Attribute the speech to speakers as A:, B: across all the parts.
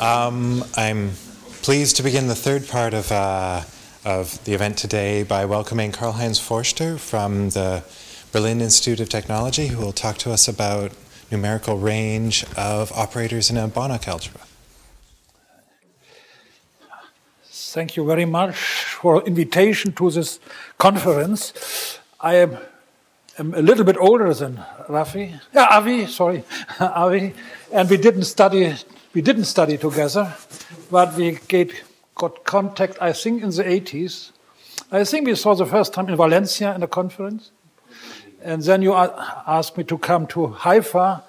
A: Um, I'm pleased to begin the third part of, uh, of the event today by welcoming Karl-Heinz Forster from the Berlin Institute of Technology, who will talk to us about numerical range of operators in Banach algebra.
B: Thank you very much for invitation to this conference. I am, am a little bit older than Rafi, yeah, Avi, sorry, Avi, and we didn't study we didn't study together, but we get, got contact, I think, in the 80s. I think we saw the first time in Valencia in a conference. And then you asked me to come to Haifa.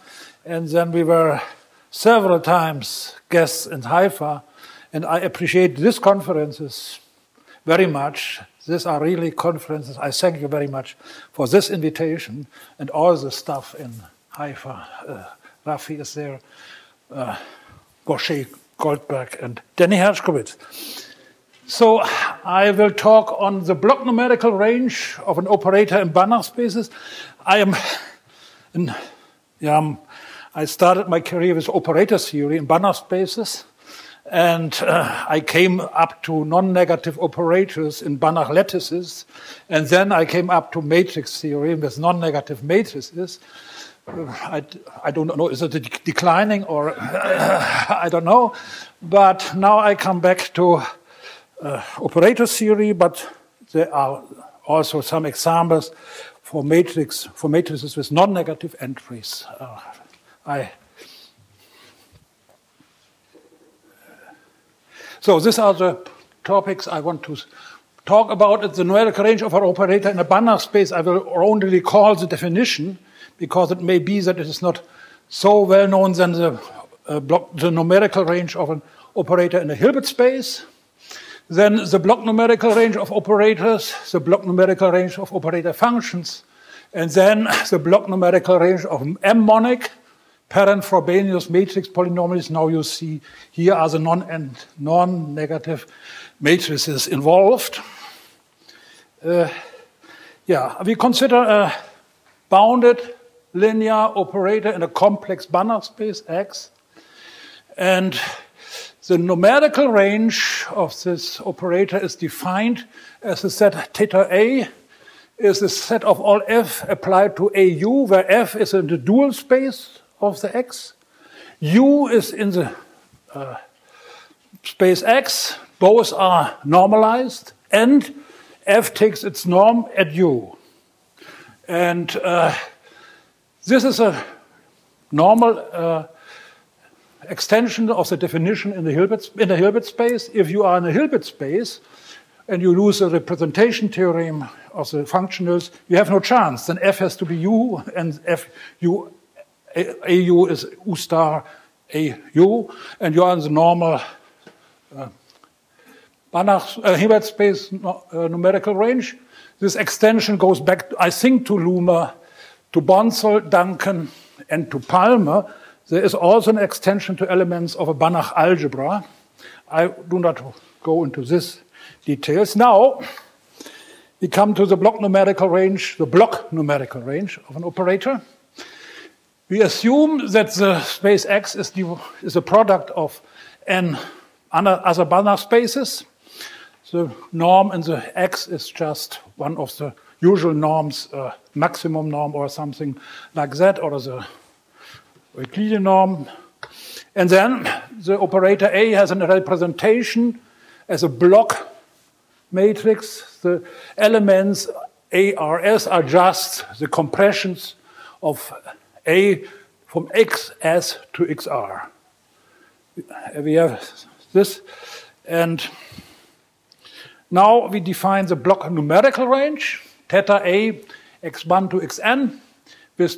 B: And then we were several times guests in Haifa. And I appreciate these conferences very much. These are really conferences. I thank you very much for this invitation and all the stuff in Haifa. Uh, Rafi is there. Uh, Moshe Goldberg and Danny Hershkovitz. So I will talk on the block numerical range of an operator in Banach spaces. I am, in, yeah, I started my career with operator theory in Banach spaces. And uh, I came up to non-negative operators in Banach lattices. And then I came up to matrix theory with non-negative matrices. I, I don't know, is it declining or I don't know. But now I come back to uh, operator theory, but there are also some examples for matrix for matrices with non-negative entries. Uh, I so these are the topics I want to talk about. It's the numerical range of an operator in a Banach space. I will only recall the definition because it may be that it is not so well known than the, uh, block, the numerical range of an operator in a Hilbert space. Then the block numerical range of operators, the block numerical range of operator functions, and then the block numerical range of M-monic, Perron-Frobenius matrix polynomials. Now you see here are the non and non-negative matrices involved. Uh, yeah, we consider a bounded linear operator in a complex Banach space X. And the numerical range of this operator is defined as the set theta A is the set of all f applied to AU, where f is in the dual space of the X. U is in the uh, space X. Both are normalized, and f takes its norm at U. And uh, this is a normal uh, extension of the definition in the, Hilbert, in the Hilbert space. If you are in a Hilbert space and you lose the representation theorem of the functionals, you have no chance. Then f has to be u, and f u a, is u star a u, and you are in the normal uh, Banach uh, Hilbert space no, uh, numerical range. This extension goes back, I think, to Lumer to Bonsall, Duncan, and to Palmer, there is also an extension to elements of a Banach algebra. I do not go into this details. Now, we come to the block numerical range, the block numerical range of an operator. We assume that the space X is, the, is a product of n other Banach spaces. The norm in the X is just one of the usual norms, uh, maximum norm or something like that, or the Euclidean norm. And then the operator A has a representation as a block matrix. The elements ARS are just the compressions of A from XS to XR. We have this, and now we define the block numerical range theta A x1 to xn with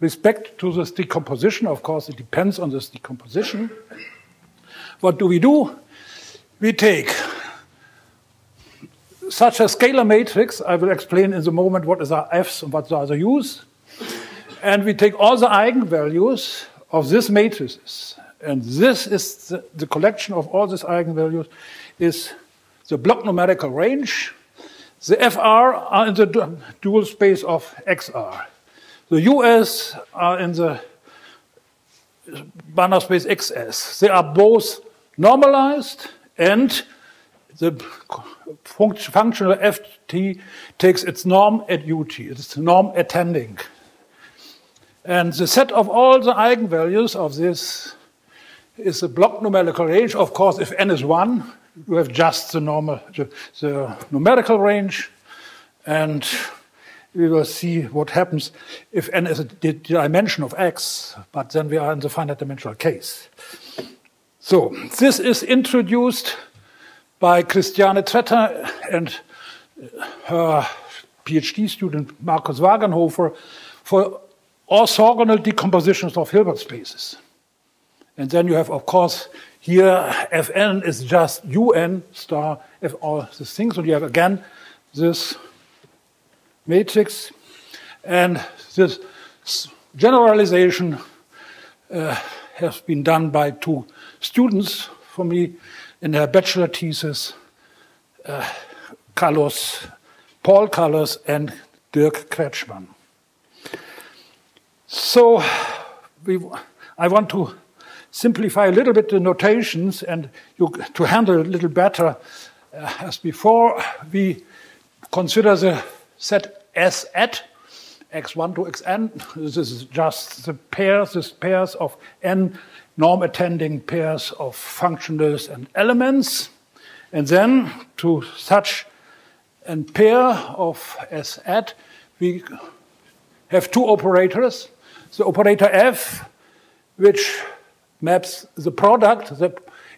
B: respect to this decomposition. Of course, it depends on this decomposition. What do we do? We take such a scalar matrix. I will explain in a moment what is our f's and what are the u's. And we take all the eigenvalues of these matrices. And this is the, the collection of all these eigenvalues is the block numerical range the FR are in the dual space of XR. The US are in the Banach space XS. They are both normalized and the functional ft takes its norm at ut, its norm attending. And the set of all the eigenvalues of this is a block numerical range. Of course, if n is 1, you have just the normal, the numerical range, and we will see what happens if n is a dimension of x, but then we are in the finite dimensional case. So, this is introduced by Christiane Tretter and her PhD student Markus Wagenhofer for orthogonal decompositions of Hilbert spaces. And then you have, of course, here Fn is just Un star of all these things. And you have again this matrix. And this generalization uh, has been done by two students for me in their bachelor thesis, uh, Carlos, Paul Carlos and Dirk Kretschmann. So we, I want to simplify a little bit the notations and you, to handle a little better. Uh, as before, we consider the set S at x1 to xn. This is just the pairs, this pairs of n norm attending pairs of functionals and elements. And then to such a pair of S at, we have two operators. The operator F, which maps the product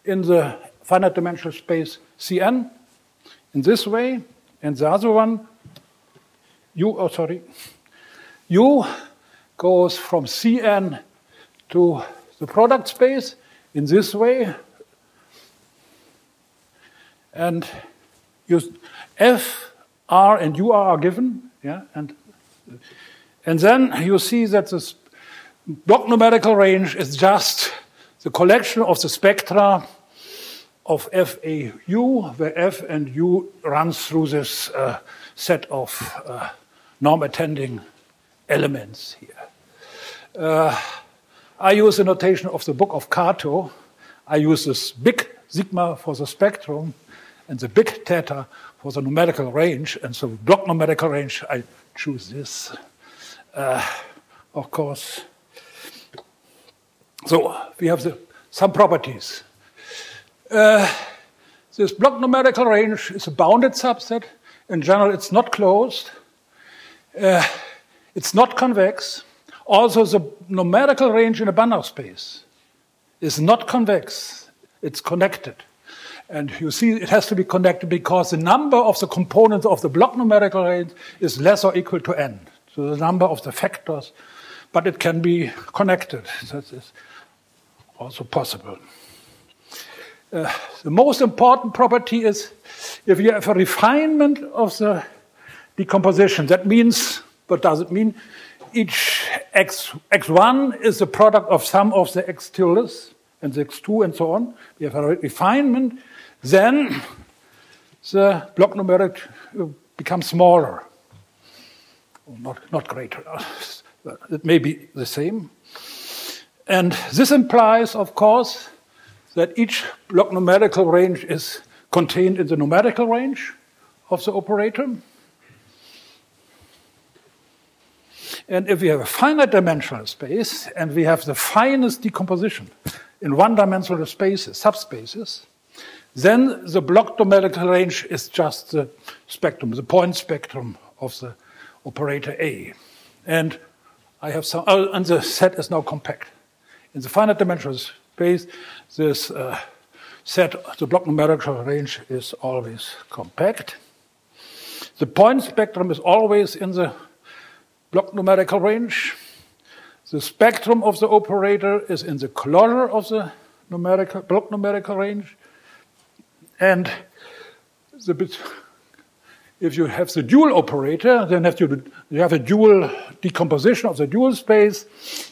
B: in the finite dimensional space Cn in this way, and the other one, U, oh sorry, U goes from Cn to the product space in this way, and you, F, R, and u are given, yeah, and and then you see that this block numerical range is just the collection of the spectra of FAU, where F and U runs through this uh, set of uh, norm attending elements here. Uh, I use the notation of the book of Kato. I use this big sigma for the spectrum and the big theta for the numerical range. And so, block numerical range, I choose this. Uh, of course, so we have the, some properties. Uh, this block numerical range is a bounded subset. In general, it's not closed. Uh, it's not convex. Also, the numerical range in a Banach space is not convex. It's connected. And you see, it has to be connected because the number of the components of the block numerical range is less or equal to n. So the number of the factors, but it can be connected. Is also possible. Uh, the most important property is if you have a refinement of the decomposition. That means, what does it mean? Each x, x1 is the product of some of the x tildes and the x2 and so on. We have a refinement. Then the block numeric uh, becomes smaller. Not, not greater. It may be the same. And this implies, of course, that each block numerical range is contained in the numerical range of the operator. And if we have a finite dimensional space and we have the finest decomposition in one dimensional spaces, subspaces, then the block numerical range is just the spectrum, the point spectrum of the operator A. And I have some, oh, and the set is now compact. In the finite dimensional space, this uh, set, the block numerical range is always compact. The point spectrum is always in the block numerical range. The spectrum of the operator is in the closure of the numerical, block numerical range. And the, if you have the dual operator, then have you, you have a dual decomposition of the dual space,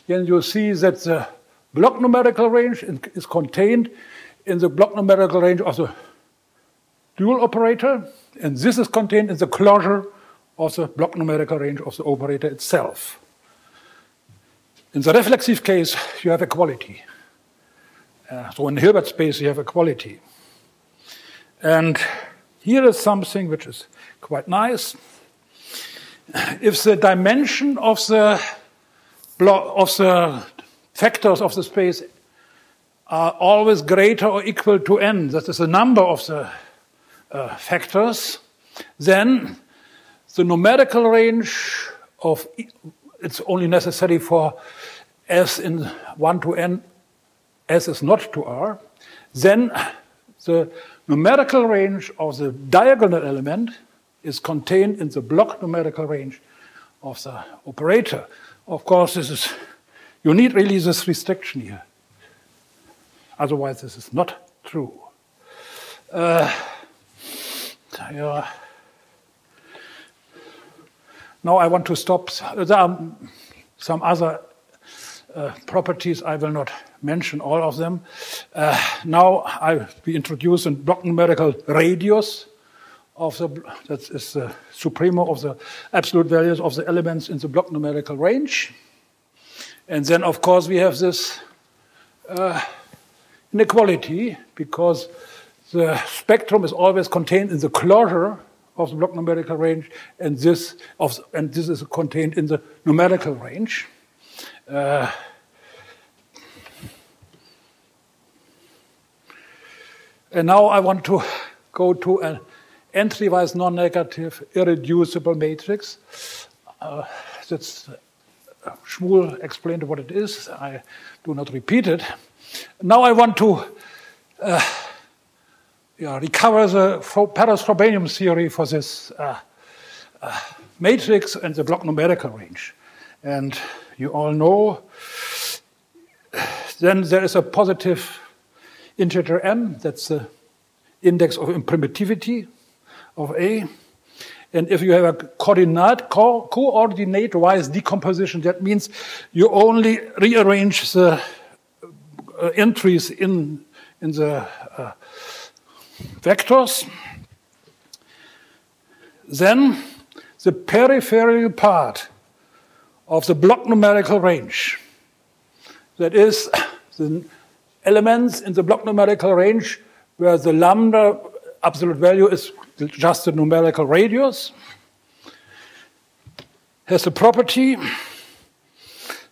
B: then you see that the block numerical range is contained in the block numerical range of the dual operator, and this is contained in the closure of the block numerical range of the operator itself. In the reflexive case, you have equality. Uh, so in Hilbert space, you have equality. And here is something which is quite nice. If the dimension of the block of the factors of the space are always greater or equal to n, that is the number of the uh, factors, then the numerical range of it's only necessary for s in 1 to n, s is not to r, then the numerical range of the diagonal element is contained in the block numerical range of the operator. Of course, this is you need really this restriction here. Otherwise, this is not true. Uh, yeah. Now I want to stop. There are some other uh, properties. I will not mention all of them. Uh, now I will introduce a block numerical radius of the that is the supremo of the absolute values of the elements in the block numerical range. And then, of course, we have this uh, inequality because the spectrum is always contained in the closure of the block numerical range, and this, of, and this is contained in the numerical range. Uh, and now I want to go to an entry-wise non-negative irreducible matrix. Uh, that's Shmuel explained what it is. I do not repeat it. Now I want to uh, yeah, recover the Perron-Frobenius theory for this uh, uh, matrix and the block numerical range. And you all know then there is a positive integer m, that's the index of imprimitivity of A. And if you have a coordinate, co coordinate wise decomposition, that means you only rearrange the uh, entries in, in the uh, vectors. Then the peripheral part of the block numerical range, that is the elements in the block numerical range where the lambda absolute value is just the numerical radius, has the property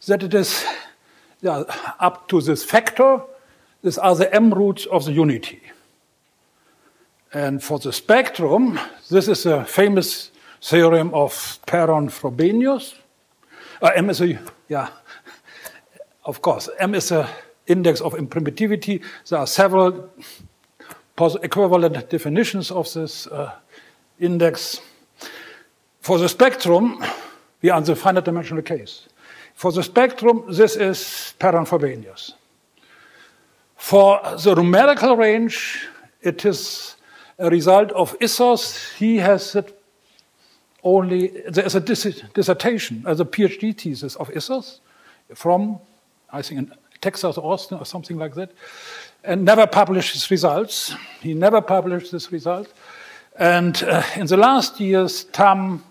B: that it is yeah, up to this factor. These are the m roots of the unity. And for the spectrum, this is a famous theorem of Perron-Frobenius. Uh, m is a, yeah, of course, m is a index of imprimitivity. There are several equivalent definitions of this uh, index. For the spectrum, we are in the finite dimensional case. For the spectrum, this is Perron-Frobenius. For the numerical range, it is a result of Issos. He has it only, there is a dissertation, as a PhD thesis of Issos from, I think, in Texas Austin or something like that and never published his results. He never published his results. And uh, in the last years, Tam,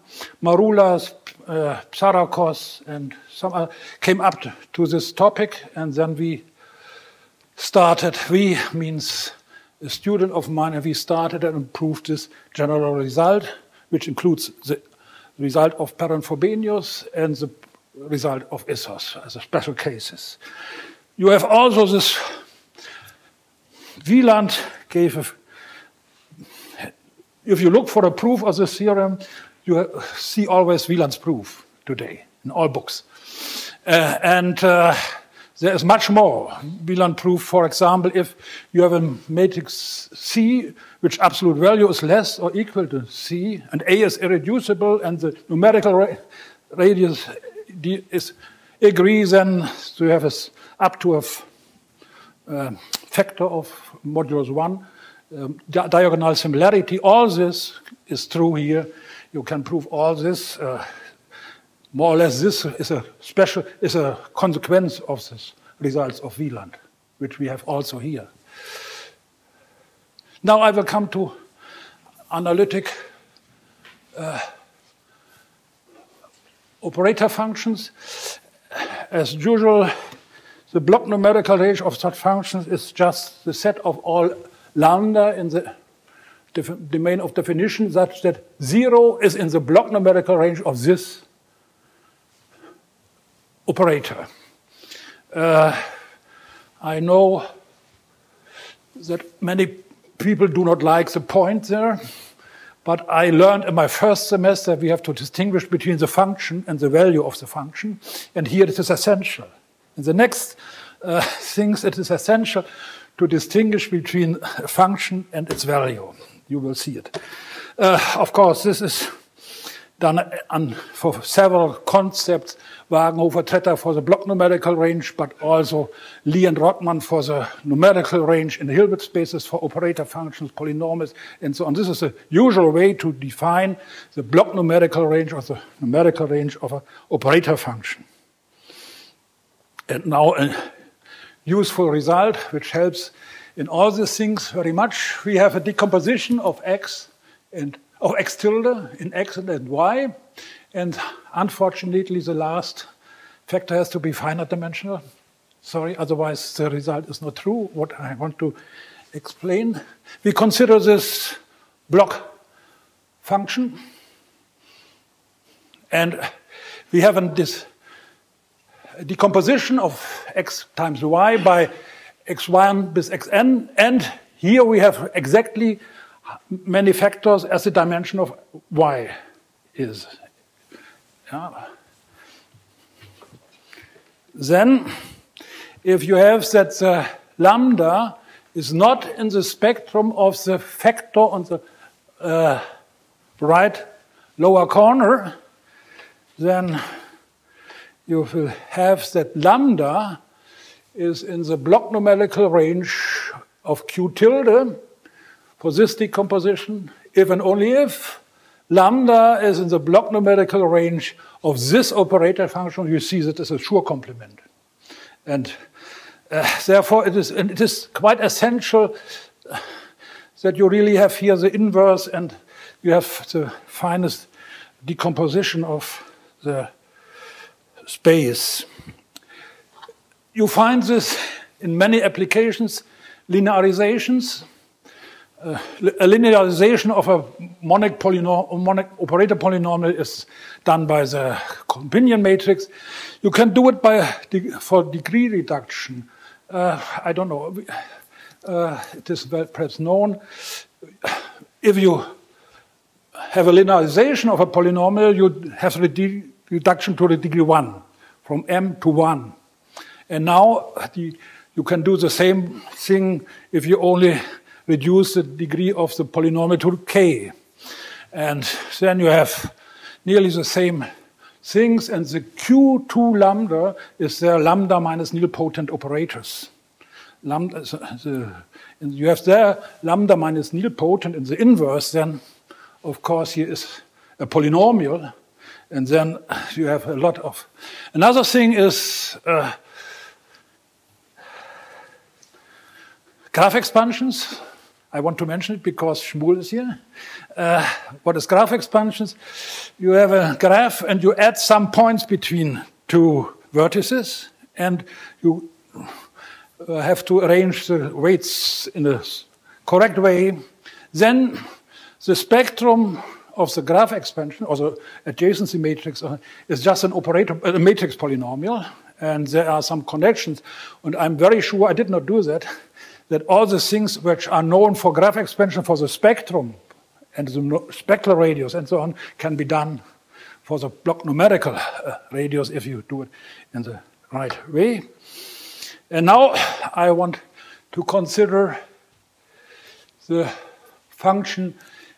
B: Maroulas, uh, Psarakos, and some uh, came up to, this topic, and then we started. We means a student of mine, and we started and improved this general result, which includes the result of Perron-Frobenius and the result of Issos as special cases. You have also this Wielandt gave a, if you look for a proof of the theorem, you see always Wielandt's proof today in all books. Uh, and uh, there is much more. Wielandt proof, for example, if you have a matrix C, which absolute value is less or equal to C, and A is irreducible, and the numerical ra radius is agrees, then you have a, up to a uh, factor of modulus 1, um, di diagonal similarity. All this is true here. You can prove all this. Uh, more or less, this is a special is a consequence of this results of Wielandt, which we have also here. Now I will come to analytic uh, operator functions. As usual, the block numerical range of such functions is just the set of all lambda in the domain of definition such that zero is in the block numerical range of this operator. Uh, I know that many people do not like the point there, but I learned in my first semester we have to distinguish between the function and the value of the function, and here it is essential. In the next uh, things, it is essential to distinguish between function and its value. You will see it. Uh, of course, this is done on, for several concepts Wagenhofer Tretter for the block numerical range, but also Li and Rodman for the numerical range in the Hilbert spaces for operator functions, polynomials, and so on. This is the usual way to define the block numerical range or the numerical range of an operator function. And now a useful result, which helps in all these things very much. We have a decomposition of x and of x tilde in x and y. And unfortunately, the last factor has to be finite dimensional. Sorry, otherwise the result is not true. What I want to explain. We consider this block function. And we have this decomposition of x times y by x1 bis xn. And here we have exactly many factors as the dimension of y is. Yeah. Then, if you have that the lambda is not in the spectrum of the factor on the uh, right lower corner, then you will have that lambda is in the block numerical range of q tilde for this decomposition if and only if lambda is in the block numerical range of this operator function, you see that it's a Schur complement. And uh, therefore, it is, it is quite essential that you really have here the inverse and you have the finest decomposition of the space. You find this in many applications, linearizations uh, a linearization of a monic, monic, operator polynomial is done by the companion matrix. You can do it by for degree reduction. Uh, I don't know. Uh, it is perhaps known. If you have a linearization of a polynomial, you have the reduction to the degree one, from m to one. And now the, you can do the same thing if you only reduce the degree of the polynomial to k. And then you have nearly the same things, and the Q2 lambda is their lambda minus nilpotent operators. Lambda, the, you have there lambda minus nilpotent in the inverse, then of course here is a polynomial, and then you have a lot of. Another thing is uh, graph expansions. I want to mention it because Shmuel is here. Uh, what is graph expansions? You have a graph and you add some points between two vertices and you uh, have to arrange the weights in a correct way. Then the spectrum of the graph expansion or the adjacency matrix uh, is just an operator, a matrix polynomial, and there are some connections. And I'm very sure I did not do that that all the things which are known for graph expansion for the spectrum and the spectral radius and so on can be done for the block numerical uh, radius if you do it in the right way. And now I want to consider the function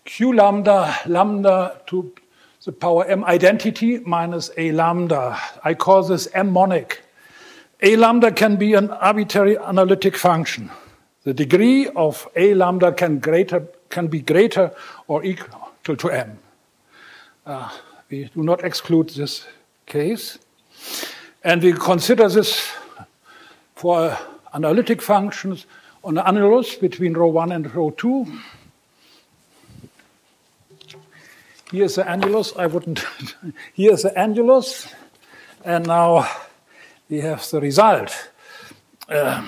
B: q lambda lambda to the power m identity minus a lambda. I call this m monic. A lambda can be an arbitrary analytic function. The degree of A lambda can, greater, can be greater or equal to M. Uh, we do not exclude this case. And we consider this for analytic functions on the annulus between rho 1 and rho 2. Here's the annulus. I wouldn't. Here's the annulus. And now we have the result. Uh,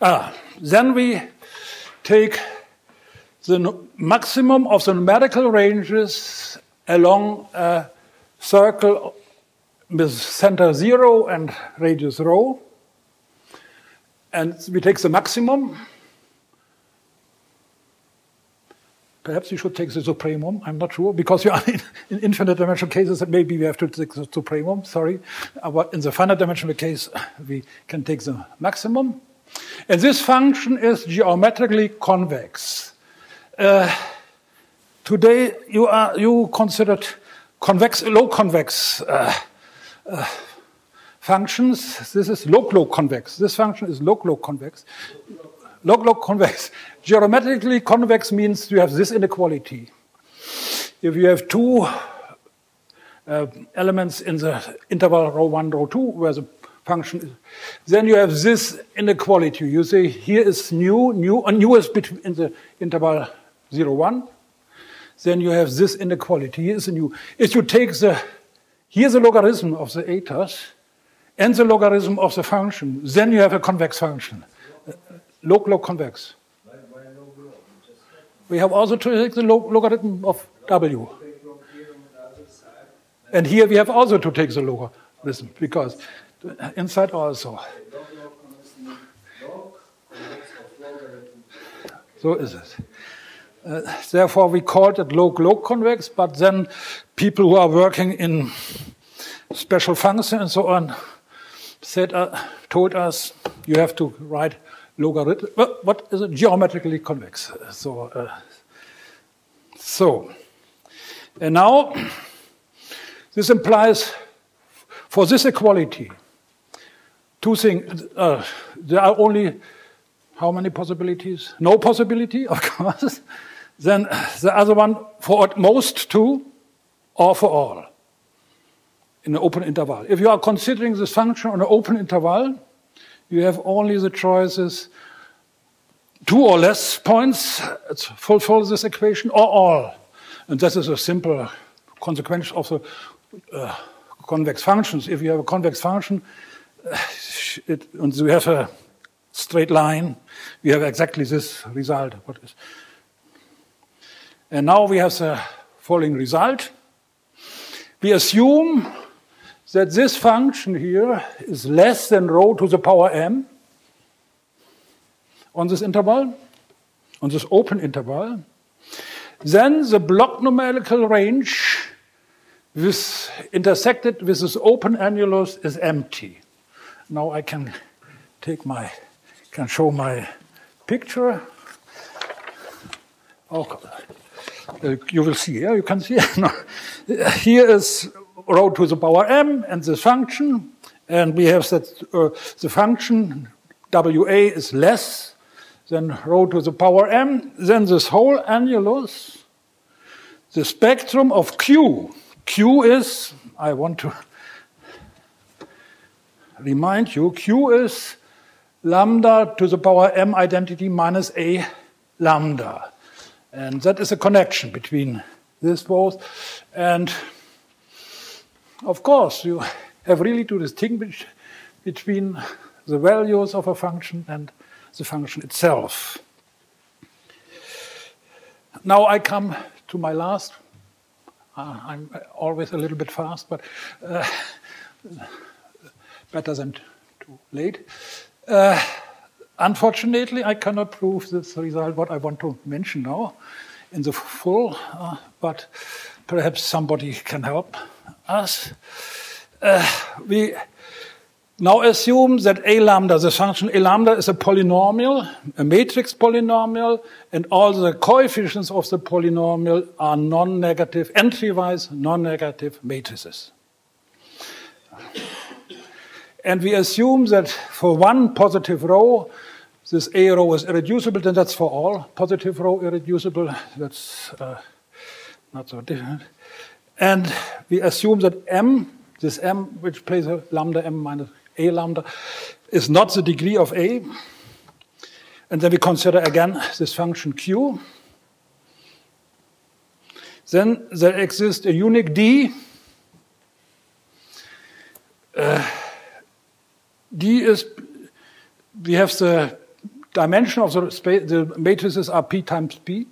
B: ah, then we take the maximum of the numerical ranges along a circle with center zero and radius rho. And we take the maximum. Perhaps we should take the supremum. I'm not sure because you are in, in infinite dimensional cases. That maybe we have to take the supremum. Sorry, but in the finite dimensional case, we can take the maximum. And this function is geometrically convex. Uh, today, you are you considered convex, low convex. Uh, uh, functions. This is log-log convex. This function is log-log convex. Log-log convex. Geometrically convex means you have this inequality. If you have two uh, elements in the interval rho 1, rho 2, where the function is, then you have this inequality. You say here is nu, nu, and nu is between in the interval 0, 1. Then you have this inequality. Here is nu. If you take the Here's the logarithm of the etas and the logarithm of the function. Then you have a convex function. Log, log, convex. We have also to take the log logarithm of w. And here we have also to take the logarithm because inside also. So is it. Uh, therefore, we called it log-log convex, but then people who are working in special functions and so on said, uh, told us you have to write logarithm. what is it? Geometrically convex. So, uh, so, and now this implies for this equality two things. Uh, there are only how many possibilities? No possibility, of course. Then the other one for at most two or for all in an open interval. If you are considering this function on an open interval, you have only the choices two or less points fulfill this equation or all. And this is a simple consequence of the uh, convex functions. If you have a convex function, uh, it, and you have a straight line, we have exactly this result. What is? And now we have the following result. We assume that this function here is less than rho to the power m on this interval, on this open interval. Then the block numerical range with intersected with this open annulus is empty. Now I can take my, can show my picture. Oh, you will see, yeah, you can see. Here is rho to the power m and the function, and we have that uh, the function wa is less than rho to the power m, then this whole annulus, the spectrum of q. q is, I want to remind you, q is lambda to the power m identity minus a lambda. And that is a connection between this both. And of course, you have really to distinguish between the values of a function and the function itself. Now I come to my last. Uh, I'm always a little bit fast, but uh, better than too late. Uh, unfortunately, I cannot prove this result, what I want to mention now, in the full, uh, but perhaps somebody can help us. Uh, we now assume that a lambda, the function a lambda, is a polynomial, a matrix polynomial, and all the coefficients of the polynomial are non negative, entry wise non negative matrices. And we assume that for one positive rho, this A rho is irreducible, then that's for all positive rho irreducible. That's uh, not so different. And we assume that M, this M, which plays a lambda M minus A lambda, is not the degree of A. And then we consider again this function Q. Then there exists a unique D. Uh, D is, we have the dimension of the space, the matrices are P times P.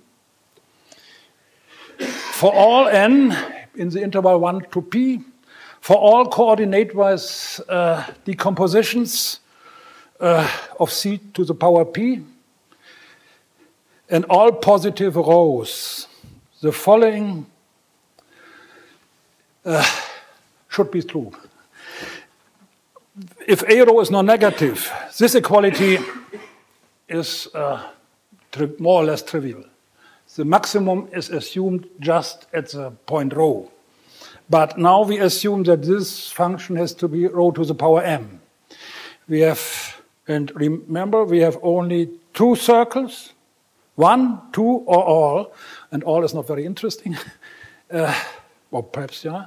B: For all n in the interval 1 to P, for all coordinate-wise uh, decompositions uh, of C to the power P, and all positive rhos, the following uh, should be true. If A rho is non-negative, this equality is uh, more or less trivial. The maximum is assumed just at the point rho. But now we assume that this function has to be rho to the power m. We have, and remember, we have only two circles, one, two, or all, and all is not very interesting, uh, or perhaps, yeah,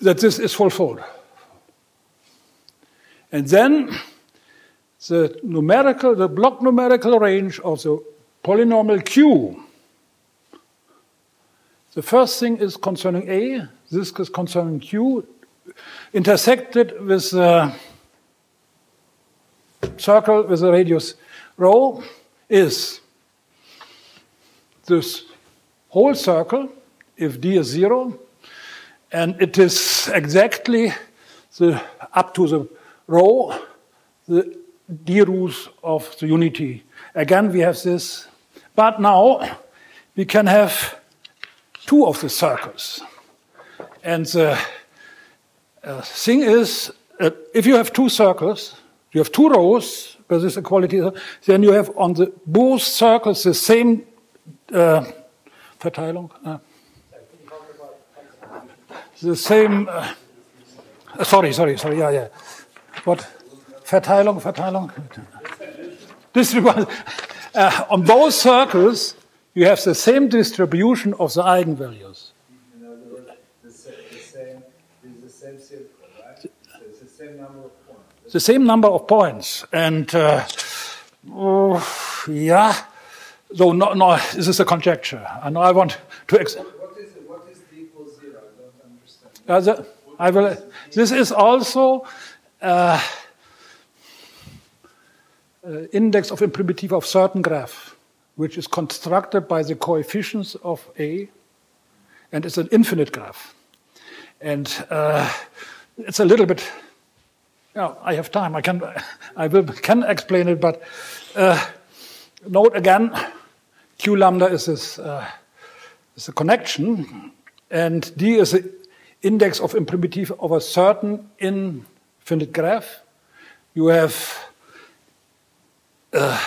B: that this is fulfilled. And then the numerical, the block numerical range of the polynomial Q. The first thing is concerning A, this is concerning Q, intersected with a circle with a radius rho is this whole circle, if d is zero, and it is exactly the up to the rho, the d roots of the unity. Again, we have this, but now we can have two of the circles. And the uh, thing is, if you have two circles, you have two rhos with this equality, then you have on the both circles the same uh, Verteilung. Uh, the same. Uh, sorry, sorry, sorry. Yeah, yeah. What? Verteilung, Verteilung. Distribution. Uh, on both circles, you have the same distribution of the eigenvalues. the same number of points. And uh, uh, yeah, so no, no, this is a conjecture. And I want to. Ex-
C: what is, what is d equals zero? I don't understand.
B: Uh, the, I will. This is also. Uh, uh, index of imprimativa of certain graph, which is constructed by the coefficients of A, and it's an infinite graph. And uh, it's a little bit yeah, I have time. I can, I will, can explain it, but uh, note again, Q lambda is this uh, is a connection, and D is the index of imprimative of a certain infinite graph. You have uh,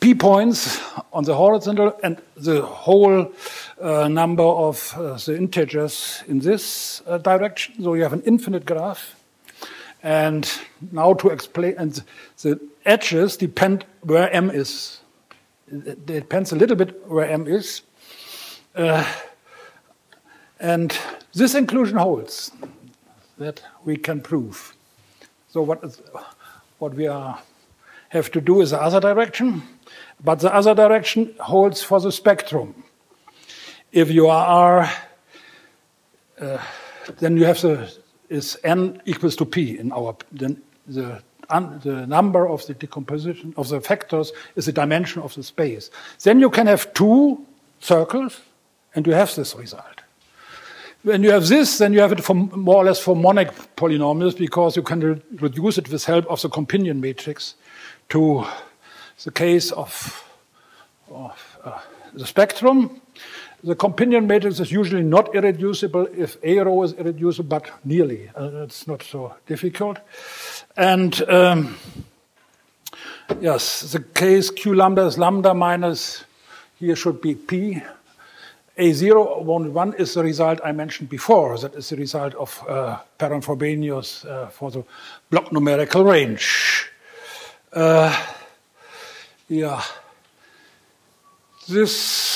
B: p points on the horizontal and the whole uh, number of uh, the integers in this uh, direction. So you have an infinite graph. And now to explain, and the edges depend where m is. It depends a little bit where m is. Uh, and this inclusion holds that we can prove. So what, is, what we are, have to do is the other direction, but the other direction holds for the spectrum if you are, uh, then you have the is n equals to p in our then the the number of the decomposition of the factors is the dimension of the space. Then you can have two circles, and you have this result. When you have this, then you have it for more or less for monic polynomials because you can re reduce it with help of the companion matrix to the case of, of uh, the spectrum the companion matrix is usually not irreducible if A rho is irreducible, but nearly. Uh, it's not so difficult. And um, yes, the case Q lambda is lambda minus, here should be P. A0, 1, 1 is the result I mentioned before. That is the result of uh, Perron-Frobenius uh, for the block numerical range. Uh, yeah. This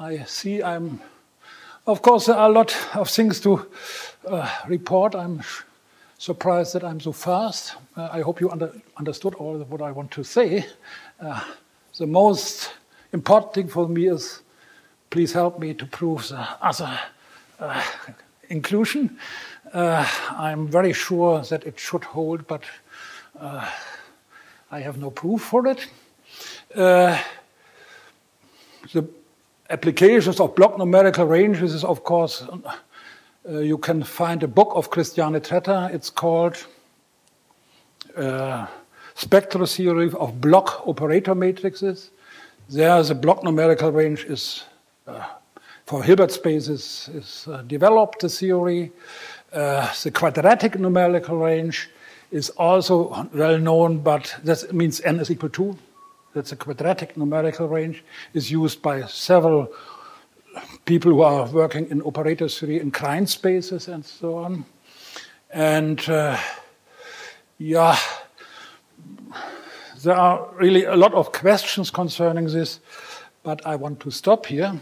B: I see I'm, of course, there are a lot of things to uh, report. I'm surprised that I'm so fast. Uh, I hope you under, understood all what I want to say. Uh, the most important thing for me is please help me to prove the other uh, inclusion. Uh, I'm very sure that it should hold, but uh, I have no proof for it. Uh, the applications of block numerical ranges is, of course, uh, you can find a book of Christiane Tretter. It's called uh, Spectral Theory of Block Operator Matrices. There, the block numerical range is for Hilbert spaces is uh, developed the theory. Uh, the quadratic numerical range is also well known, but that means n is equal to. That's a quadratic numerical range is used by several people who are working in operator theory in Krein spaces and so on. And uh, yeah, there are really a lot of questions concerning this, but I want to stop here.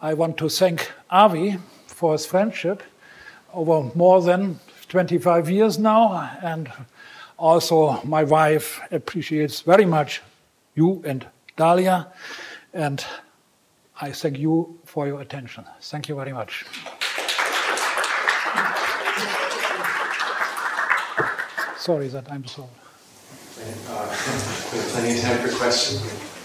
B: I want to thank Avi for his friendship over more than 25 years now, and also my wife appreciates very much you and Dalia, and I thank you for your attention. Thank you very much. Sorry that I'm so.
A: Uh, plenty of time for questions.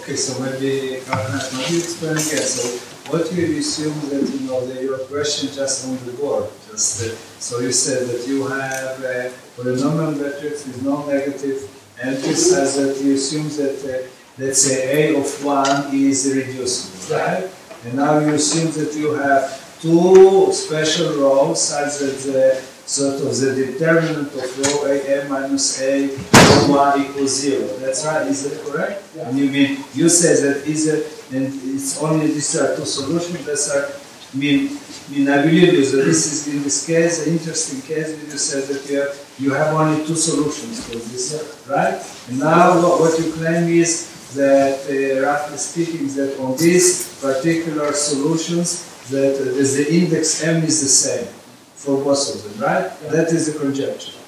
C: Okay, so maybe maybe explain again. So what you assume that you know that your question just on the board, just uh, so you said that you have uh, polynomial matrix with non-negative entries, as that you assume that uh, let's say A of one is reducible, right? And now you assume that you have two special rhos such that the sort of the determinant of rho A m minus A 1 equals 0. That's right, is that correct?
B: Yeah.
C: And you mean, you say that is it, and it's only these are two solutions, that's are, I mean, I mean, I believe you, so this is, in this case, an interesting case, where you said that you have, you have only two solutions for this, right? And now what, what you claim is that, uh, roughly speaking, that on these particular solutions, that uh, the index m is the same for both of them, right? That is the conjecture.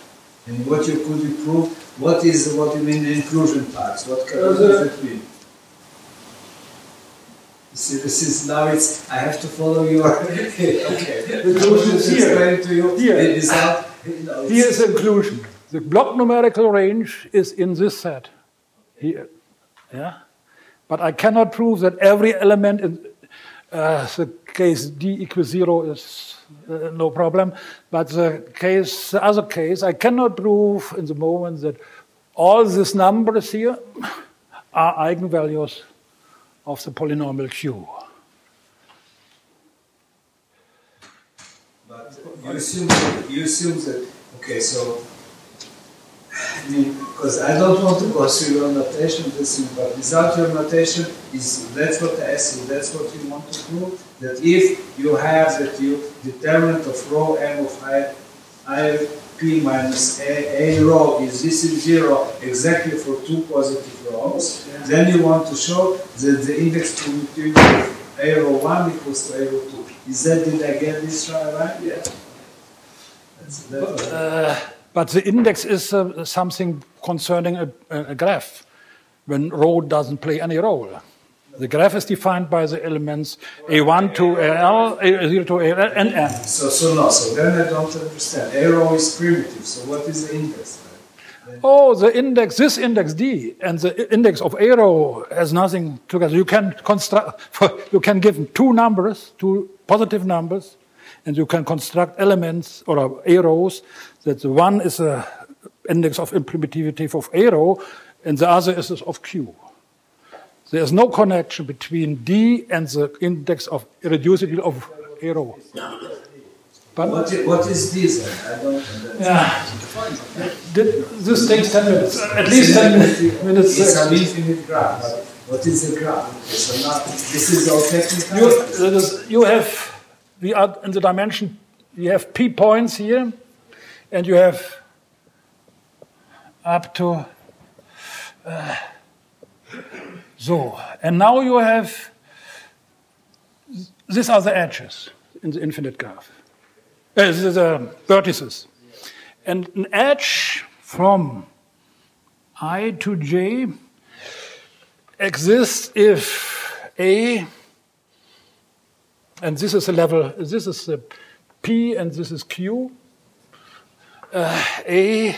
C: And what you could you prove? What is what you mean the inclusion parts? What can- does it mean? You see, this is now it's I have to follow your okay.
B: The inclusion is here.
C: Explain to you
B: Here.
C: it is not, you know,
B: Here is inclusion. The block numerical range is in this set. Here. Yeah? But I cannot prove that every element in uh, the case d equals zero is uh, no problem. But the case, the other case, I cannot prove in the moment that all these numbers here are eigenvalues of the polynomial Q.
C: But you assume that, you assume that okay, so I mean, because I don't want to go through your notation, this thing, but without your notation, is that's what I you, that's what you want to prove. That if you have that you determinant of rho m of i, i p minus a, a rho is this is zero exactly for two positive rhos, then you want to show that the index between a rho one equals to a rho two. Is that did I get this right? Yeah. That's, that's
B: Uh, but the index is uh, something concerning a, a graph when rho doesn't play any role. The graph is defined by the elements A1 to AL, A0 to AL, and N.
C: So, so no, so then I don't understand. Arrow is primitive, so what is the index then?
B: Oh, the index, this index D and the index of arrow has nothing together. You can construct, you can give two numbers, two positive numbers, and you can construct elements or arrows that the one is a index of imprimitivity of arrow and the other is of Q. There is no connection between D and the index of irreducibility of arrow. But
C: What is, what is this? I don't understand.
B: yeah, Did- this takes 10 minutes, at least 10 minutes. minutes
C: It's an infinite graph. What is the graph? So now, this is all technical.
B: You, is, you have, we are in the dimension, you have p points here, and you have up to, uh, so, and now you have, these are the edges in the infinite graph. Uh, these are the vertices. And an edge from i to j exists if a and this is the level, this is the P and this is Q. Uh, A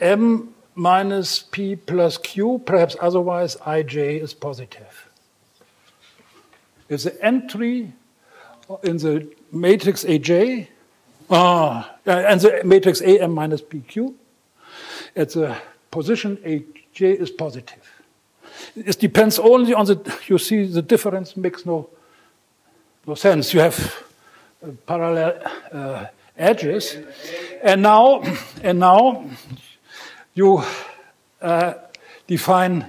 B: M minus P plus Q, perhaps otherwise Ij is positive. If the entry in the matrix Aj, ah, and the matrix AM minus PQ, at the position Aj is positive. It depends only on the, you see the difference makes no, no sense. You have uh, parallel uh, edges. And now, and now you uh, define,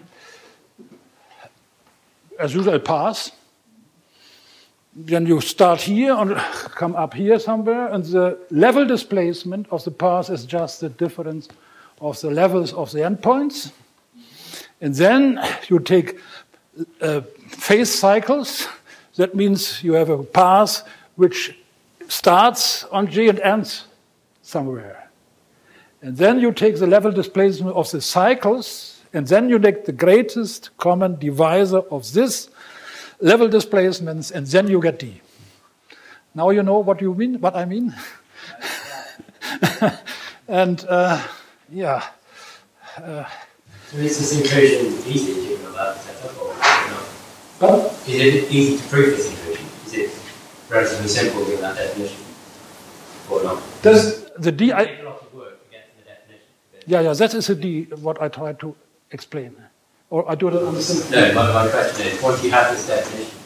B: as usual, a path. Then you start here and come up here somewhere, and the level displacement of the path is just the difference of the levels of the endpoints. And then you take uh, phase cycles. That means you have a path which starts on G and ends somewhere. And then you take the level displacement of the cycles, and then you take the greatest common divisor of this level displacements, and then you get D. Now you know what you mean, what I mean. and uh, yeah.
D: Uh, so is this inclusion easy to set up or not? But is it easy to prove this inclusion? Is it relatively simple given that definition or not?
B: Does the D? I, yeah, yeah, that is a D. What I tried to explain, or I do it on the simple.
D: No, my, my question is: once you have this definition,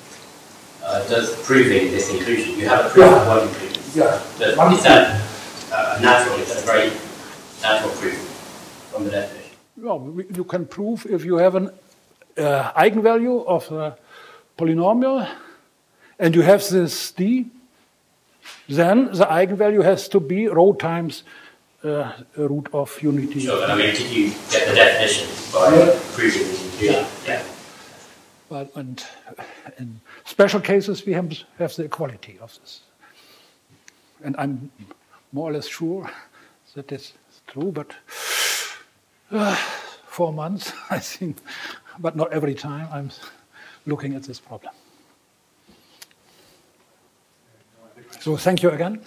D: uh, does proving this inclusion? You have a proof yeah. of one inclusion.
B: Yeah.
D: Does, is that uh, natural? Is that a very natural proof from the definition?
B: well, you can prove if you have an uh, eigenvalue of a polynomial and you have this d, then the eigenvalue has to be rho times uh, root of unity.
D: But I mean, did you get the definition by yeah. proving
B: yeah. yeah. But and in special cases, we have, have the equality of this. And I'm more or less sure that that is true, but uh, four months, I think, but not every time I'm looking at this problem. So thank you again.